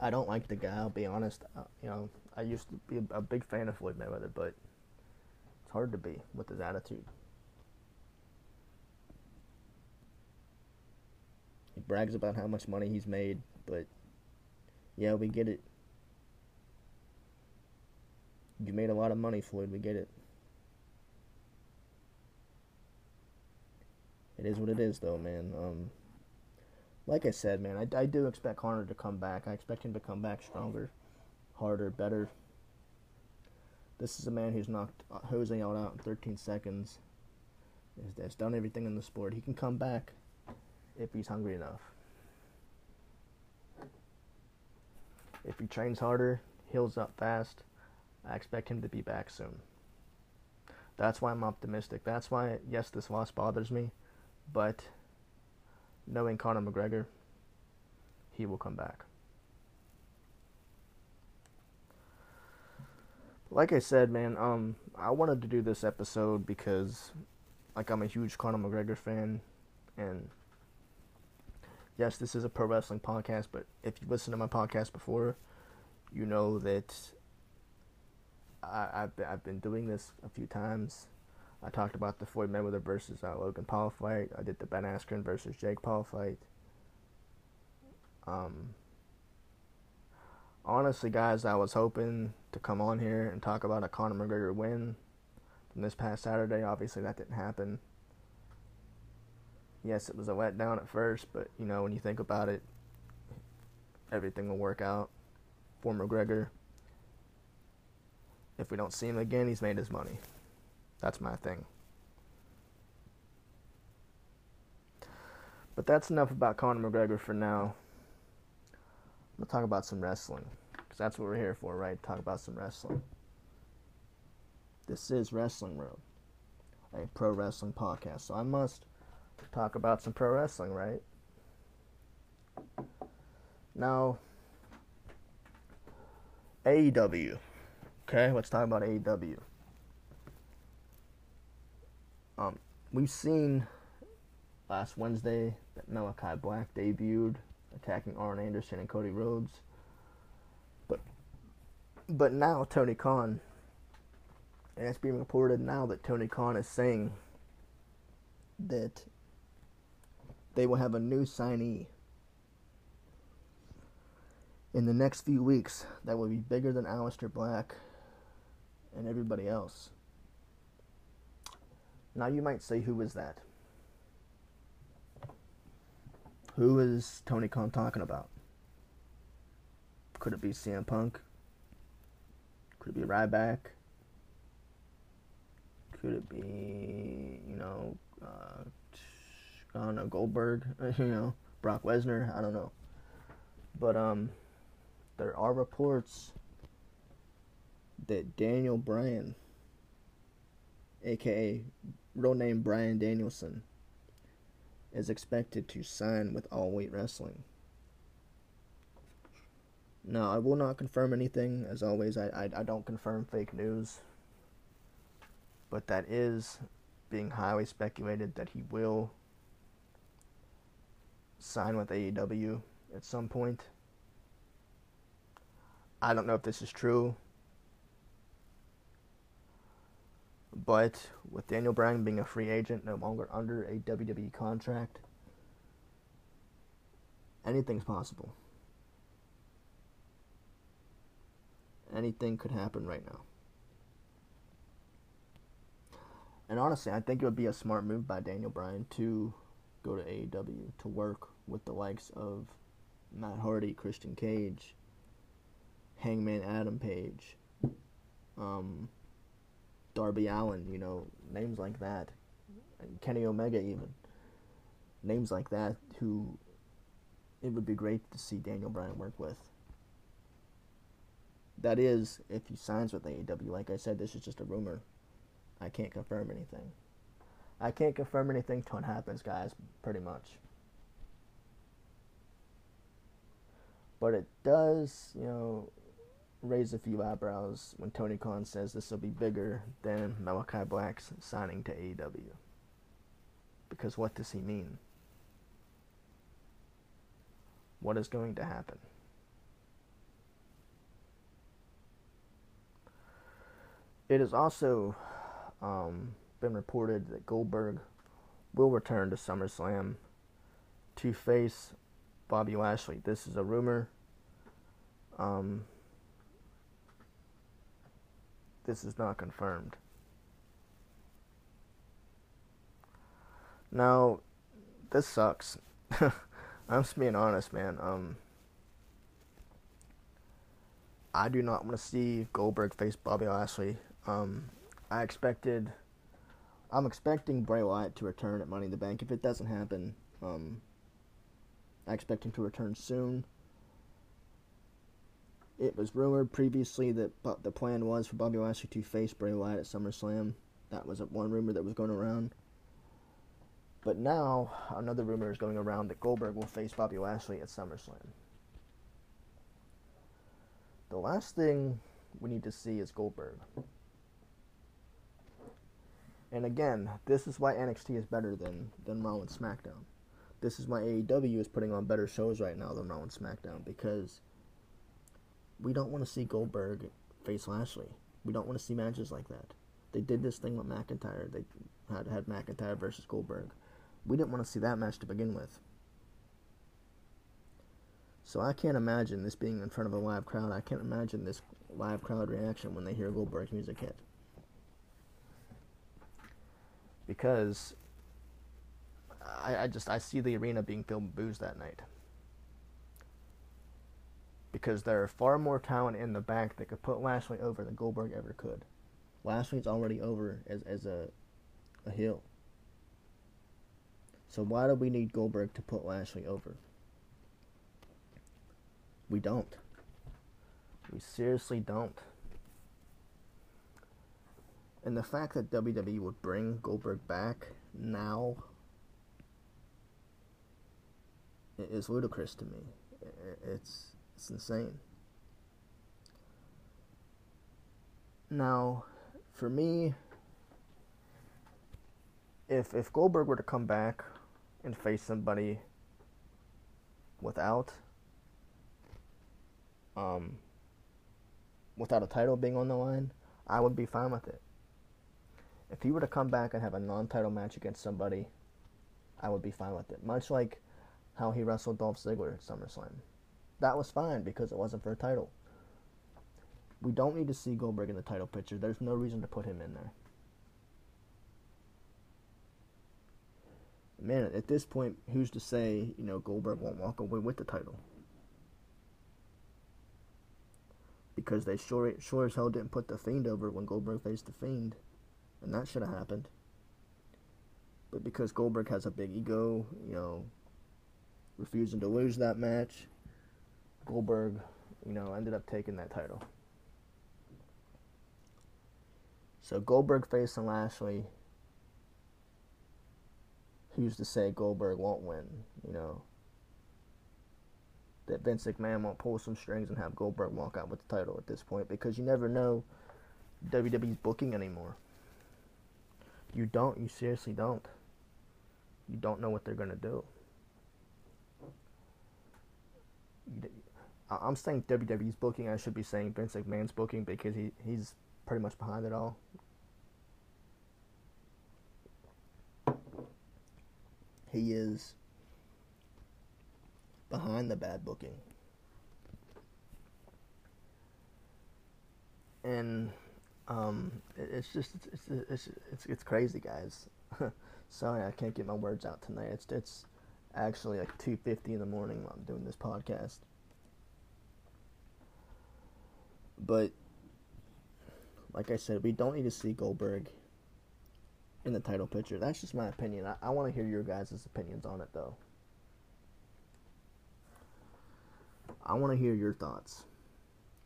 I don't like the guy. I'll be honest. Uh, you know, I used to be a, a big fan of Floyd Mayweather, but it's hard to be with his attitude. He brags about how much money he's made, but yeah, we get it. You made a lot of money, Floyd. We get it. It is what it is, though, man. Um, like I said, man, I, I do expect Conor to come back. I expect him to come back stronger, harder, better. This is a man who's knocked Jose out in 13 seconds. Has done everything in the sport. He can come back if he's hungry enough. If he trains harder, heals up fast, I expect him to be back soon. That's why I'm optimistic. That's why, yes, this loss bothers me, but knowing Conor McGregor, he will come back. Like I said, man, um, I wanted to do this episode because, like, I'm a huge Conor McGregor fan, and yes, this is a pro wrestling podcast, but if you listen to my podcast before, you know that I, have I've been doing this a few times. I talked about the Floyd Mayweather versus uh, Logan Paul fight. I did the Ben Askren versus Jake Paul fight. Um, honestly, guys, I was hoping to come on here and talk about a Conor McGregor win from this past Saturday. Obviously, that didn't happen yes, it was a letdown at first, but you know when you think about it, everything will work out for McGregor. If we don't see him again, he's made his money. That's my thing. But that's enough about Conor McGregor for now. I'm gonna talk about some wrestling because that's what we're here for, right? Talk about some wrestling. This is Wrestling World, a pro wrestling podcast. So I must talk about some pro wrestling, right? Now, AEW. Okay, let's talk about AEW. Um, we've seen last Wednesday that Malakai Black debuted, attacking Arn Anderson and Cody Rhodes. But but now Tony Khan, and it's being reported now that Tony Khan is saying that they will have a new signee in the next few weeks that will be bigger than Aleister Black and everybody else. Now you might say, who is that? Who is Tony Khan talking about? Could it be CM Punk? Could it be Ryback? Could it be, you know, uh, I don't know Goldberg, you know Brock Lesnar. I don't know, but um, there are reports that Daniel Bryan, aka real name Bryan Danielson, is expected to sign with All Elite Wrestling. Now, I will not confirm anything. As always, I, I, I don't confirm fake news. But that is being highly speculated that he will sign with AEW at some point. I don't know if this is true. But with Daniel Bryan being a free agent, no longer under a WWE contract, anything's possible. Anything could happen right now. And honestly, I think it would be a smart move by Daniel Bryan to go to AEW to work with the likes of Matt Hardy, Christian Cage, Hangman Adam Page, um, Darby Allin, you know, names like that, and Kenny Omega even, names like that who it would be great to see Daniel Bryan work with. That is, if he signs with AEW. Like I said, this is just a rumor. I can't confirm anything. I can't confirm anything till it happens, guys, pretty much. But it does, you know, raise a few eyebrows when Tony Khan says this will be bigger than Malakai Black's signing to AEW. Because what does he mean? What is going to happen? It has also um, been reported that Goldberg will return to SummerSlam to face Bobby Lashley. This is a rumor. Um, this is not confirmed. Now, this sucks. I'm just being honest, man. Um, I do not want to see Goldberg face Bobby Lashley. Um, I expected, I'm expecting Bray Wyatt to return at Money in the Bank. If it doesn't happen, um, I expect him to return soon. It was rumored previously that the plan was for Bobby Lashley to face Bray Wyatt at SummerSlam. That was one rumor that was going around. But now, another rumor is going around that Goldberg will face Bobby Lashley at SummerSlam. The last thing we need to see is Goldberg. And again, this is why NXT is better than, than Raw and SmackDown. This is why AEW is putting on better shows right now than Raw and SmackDown because we don't want to see Goldberg face Lashley. We don't want to see matches like that. They did this thing with McIntyre. They had had McIntyre versus Goldberg. We didn't want to see that match to begin with. So I can't imagine this being in front of a live crowd. I can't imagine this live crowd reaction when they hear Goldberg's music hit. Because I, I just I see the arena being filled with boos that night because there are far more talent in the back that could put Lashley over than Goldberg ever could. Lashley's already over as, as a, a heel. So why do we need Goldberg to put Lashley over? We don't. We seriously don't. And the fact that WWE would bring Goldberg back now is ludicrous to me. It's it's insane. Now, for me, if if Goldberg were to come back and face somebody without um without a title being on the line, I would be fine with it. If he were to come back and have a non-title match against somebody, I would be fine with it. Much like how he wrestled Dolph Ziggler at SummerSlam that was fine because it wasn't for a title. We don't need to see Goldberg in the title picture. There's no reason to put him in there. Man, at this point, who's to say, you know, Goldberg won't walk away with the title? Because they sure, sure as hell didn't put the Fiend over when Goldberg faced the Fiend. And that should have happened. But because Goldberg has a big ego, you know, refusing to lose that match, Goldberg, you know, ended up taking that title. So Goldberg facing Lashley. Who's to say Goldberg won't win? You know, that Vince McMahon won't pull some strings and have Goldberg walk out with the title at this point because you never know WWE's booking anymore. You don't. You seriously don't. You don't know what they're gonna do. I'm saying WWE's booking. I should be saying Vince McMahon's booking because he he's pretty much behind it all. He is behind the bad booking. And um, it's just it's it's it's it's, crazy, guys. Sorry, I can't get my words out tonight. It's it's actually like two fifty in the morning while I'm doing this podcast. But like I said, we don't need to see Goldberg in the title picture. That's just my opinion. I, I want to hear your guys' opinions on it, though. I want to hear your thoughts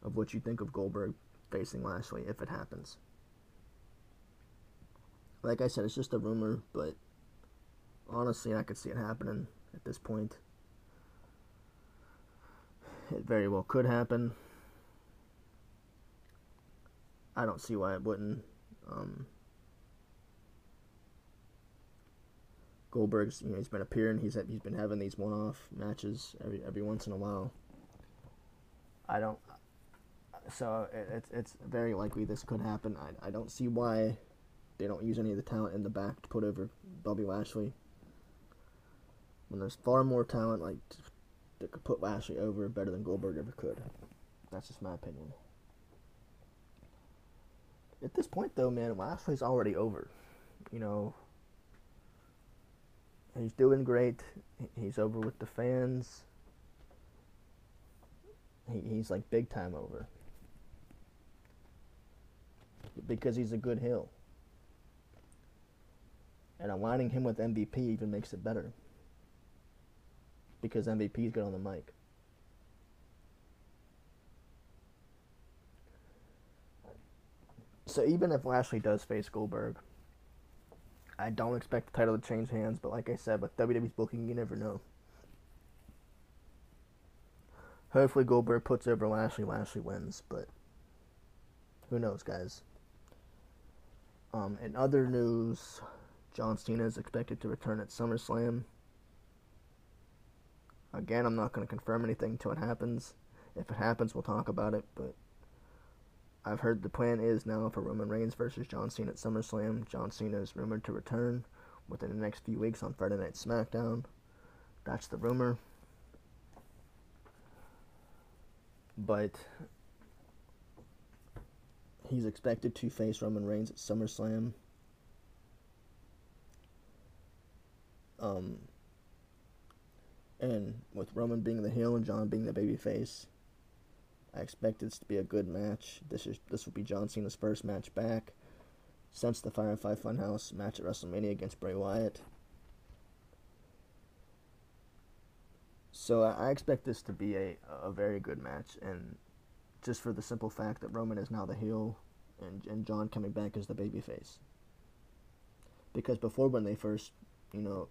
of what you think of Goldberg facing Lashley if it happens. Like I said, it's just a rumor, but honestly, I could see it happening at this point. It very well could happen. I don't see why it wouldn't. Um, Goldberg's, you know, he's been appearing. He's he's been having these one-off matches every every once in a while. I don't. So it's it's very likely this could happen. I I don't see why they don't use any of the talent in the back to put over Bobby Lashley. When there's far more talent like that could put Lashley over better than Goldberg ever could. That's just my opinion. At this point, though, man, Lashley's already over. You know, he's doing great. He's over with the fans. He, he's like big time over. Because he's a good hill. And aligning him with MVP even makes it better. Because MVP's good on the mic. So even if Lashley does face Goldberg, I don't expect the title to change hands, but like I said, with WWE's booking, you never know. Hopefully Goldberg puts over Lashley, Lashley wins, but who knows, guys. Um, in other news, John Cena is expected to return at SummerSlam. Again, I'm not going to confirm anything until it happens. If it happens, we'll talk about it, but I've heard the plan is now for Roman Reigns versus John Cena at SummerSlam. John Cena is rumored to return within the next few weeks on Friday Night SmackDown. That's the rumor. But he's expected to face Roman Reigns at SummerSlam. Um, and with Roman being the heel and John being the babyface, I expect this to be a good match. This is this will be John Cena's first match back since the Firefly Funhouse match at WrestleMania against Bray Wyatt. So I expect this to be a a very good match, and just for the simple fact that Roman is now the heel, and and John coming back as the babyface. Because before, when they first, you know,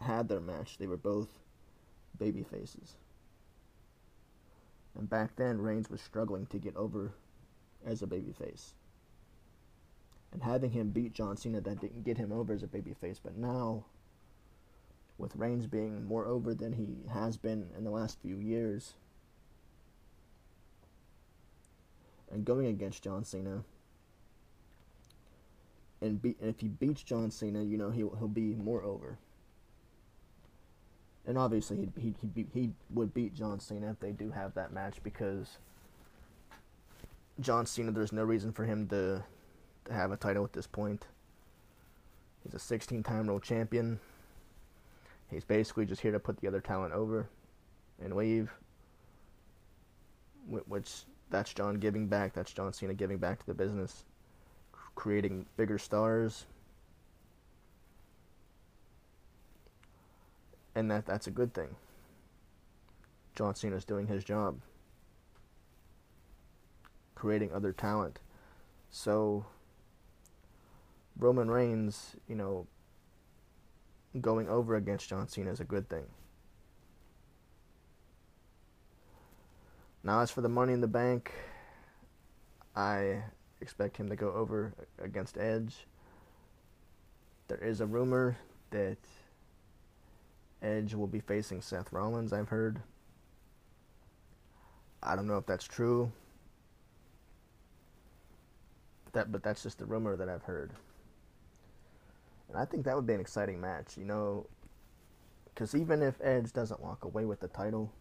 had their match, they were both baby faces. And back then, Reigns was struggling to get over as a babyface. And having him beat John Cena, that didn't get him over as a babyface. But now, with Reigns being more over than he has been in the last few years, and going against John Cena, and, be, and if he beats John Cena, you know he'll he'll be more over and obviously he he he he would beat John Cena if they do have that match because John Cena there's no reason for him to to have a title at this point. He's a 16-time world champion. He's basically just here to put the other talent over and leave. Which that's John giving back. That's John Cena giving back to the business, creating bigger stars, and that that's a good thing. John Cena's doing his job, creating other talent. So Roman Reigns, you know, going over against John Cena is a good thing. Now, as for the Money in the Bank, I expect him to go over against Edge. There is a rumor that Edge will be facing Seth Rollins, I've heard. I don't know if that's true. That, but that's just the rumor that I've heard. And I think that would be an exciting match, you know, because even if Edge doesn't walk away with the title,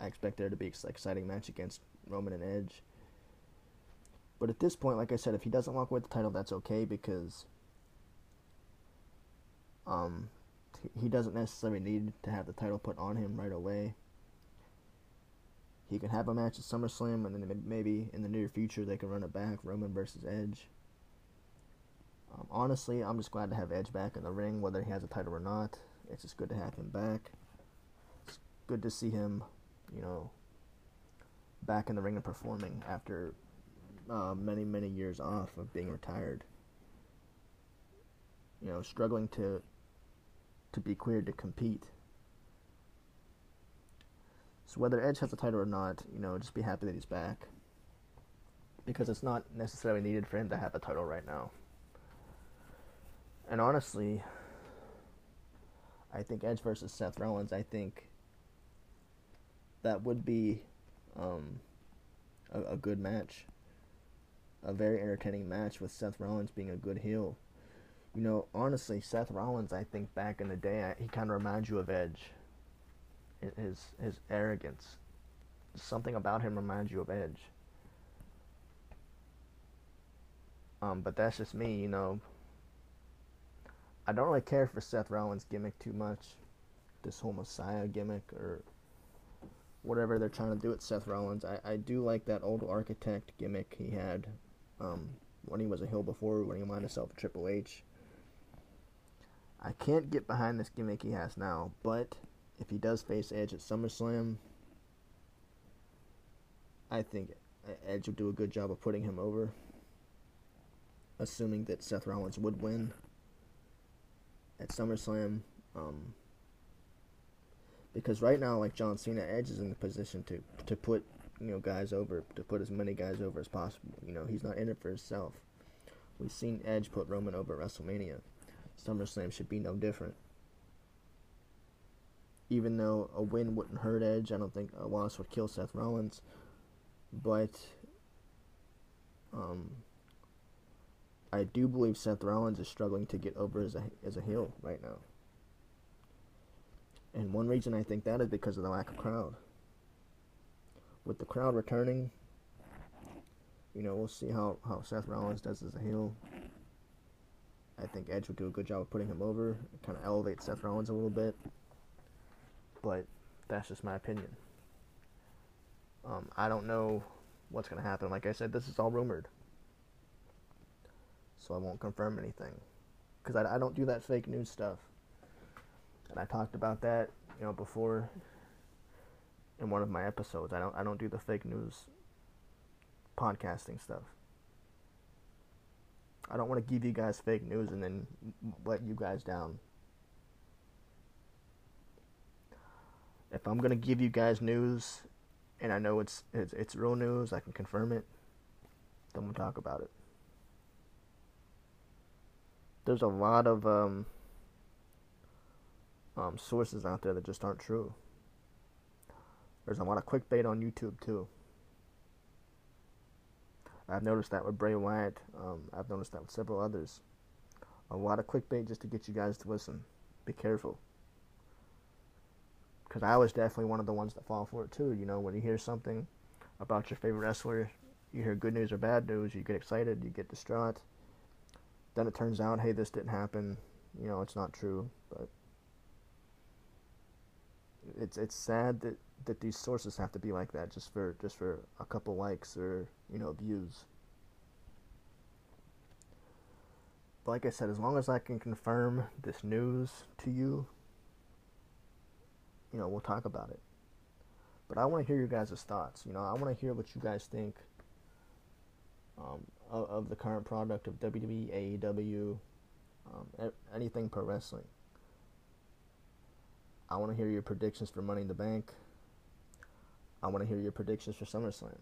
I expect there to be an exciting match against Roman and Edge. But at this point, like I said, if he doesn't walk away with the title, that's okay because um, he doesn't necessarily need to have the title put on him right away. He can have a match at SummerSlam, and then maybe in the near future they can run it back, Roman versus Edge. Um, honestly, I'm just glad to have Edge back in the ring, whether he has a title or not. It's just good to have him back. It's good to see him, you know, back in the ring and performing after uh, many, many years off of being retired. You know, struggling to to be cleared to compete. So whether Edge has a title or not, you know, just be happy that he's back. Because it's not necessarily needed for him to have a title right now. And honestly, I think Edge versus Seth Rollins, I think that would be um, a, a good match. A very entertaining match with Seth Rollins being a good heel. You know, honestly, Seth Rollins, I think back in the day, he kind of reminds you of Edge. His his arrogance, something about him reminds you of Edge. Um, but that's just me, you know. I don't really care for Seth Rollins' gimmick too much. This whole Messiah gimmick or whatever they're trying to do with Seth Rollins. I, I do like that old architect gimmick he had um, when he was a heel before, when he aligned himself Triple H. I can't get behind this gimmick he has now, but if he does face Edge at SummerSlam, I think Edge will do a good job of putting him over, assuming that Seth Rollins would win at SummerSlam. Um, because right now, like John Cena, Edge is in the position to to put you know guys over, to put as many guys over as possible. You know, he's not in it for himself. We've seen Edge put Roman over at WrestleMania. SummerSlam should be no different. Even though a win wouldn't hurt Edge, I don't think a loss would kill Seth Rollins. But um, I do believe Seth Rollins is struggling to get over as a as a heel right now. And one reason I think that is because of the lack of crowd. With the crowd returning, you know, we'll see how, how Seth Rollins does as a heel. I think Edge would do a good job of putting him over, kind of elevate Seth Rollins a little bit. But that's just my opinion. Um, I don't know what's going to happen. Like I said, this is all rumored. So I won't confirm anything. Because I, I don't do that fake news stuff. And I talked about that, you know, before in one of my episodes. I don't I don't do the fake news podcasting stuff. I don't want to give you guys fake news and then let you guys down. If I'm gonna give you guys news, and I know it's it's, it's real news, I can confirm it. Then we'll talk about it. There's a lot of um, um, sources out there that just aren't true. There's a lot of clickbait on YouTube too. I've noticed that with Bray Wyatt. Um, I've noticed that with several others. A lot of clickbait just to get you guys to listen. Be careful. Because I was definitely one of the ones that fall for it too. You know, when you hear something about your favorite wrestler, you hear good news or bad news, you get excited, you get distraught. Then it turns out, hey, this didn't happen. You know, it's not true. But it's it's sad that that these sources have to be like that just for just for a couple likes or you know views. But like I said, as long as I can confirm this news to you, you know, we'll talk about it. But I want to hear your guys' thoughts. You know, I want to hear what you guys think um, of, of, the current product of WWE, AEW, um, anything pro wrestling. I want to hear your predictions for Money in the Bank. I want to hear your predictions for SummerSlam.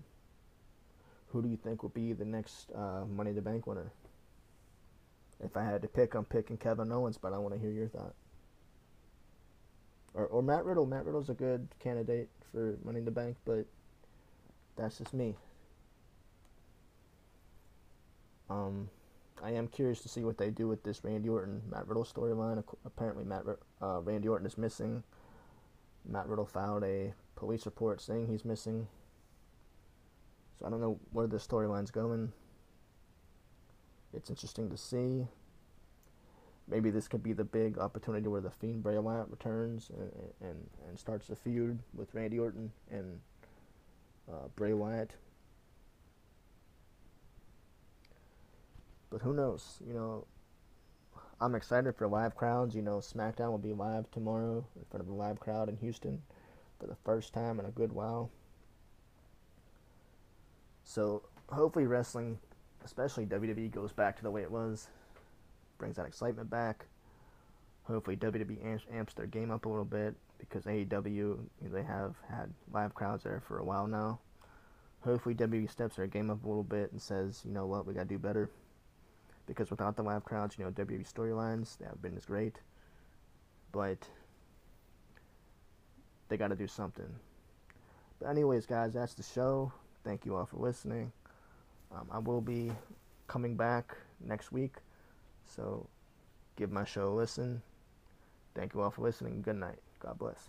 Who do you think will be the next uh, Money in the Bank winner? If I had to pick, I'm picking Kevin Owens, but I want to hear your thought. or or Matt Riddle. Matt Riddle's a good candidate for Money in the Bank, but that's just me. Um, I am curious to see what they do with this Randy Orton Matt Riddle storyline. Apparently, Matt uh, Randy Orton is missing. Matt Riddle filed a police report saying he's missing. So I don't know where the storyline's going. It's interesting to see. Maybe this could be the big opportunity where the Fiend Bray Wyatt returns and, and, and starts a feud with Randy Orton and uh, Bray Wyatt. But who knows? You know, I'm excited for live crowds. You know, SmackDown will be live tomorrow in front of a live crowd in Houston for the first time in a good while. So hopefully, wrestling, especially WWE, goes back to the way it was, brings that excitement back. Hopefully, WWE amps, amps their game up a little bit because AEW they have had live crowds there for a while now. Hopefully, WWE steps their game up a little bit and says, you know what, we gotta do better. Because without the live crowds, you know, WWE storylines they haven't been as great, but they got to do something. But anyways, guys, that's the show. Thank you all for listening. Um, I will be coming back next week, so give my show a listen. Thank you all for listening. Good night. God bless.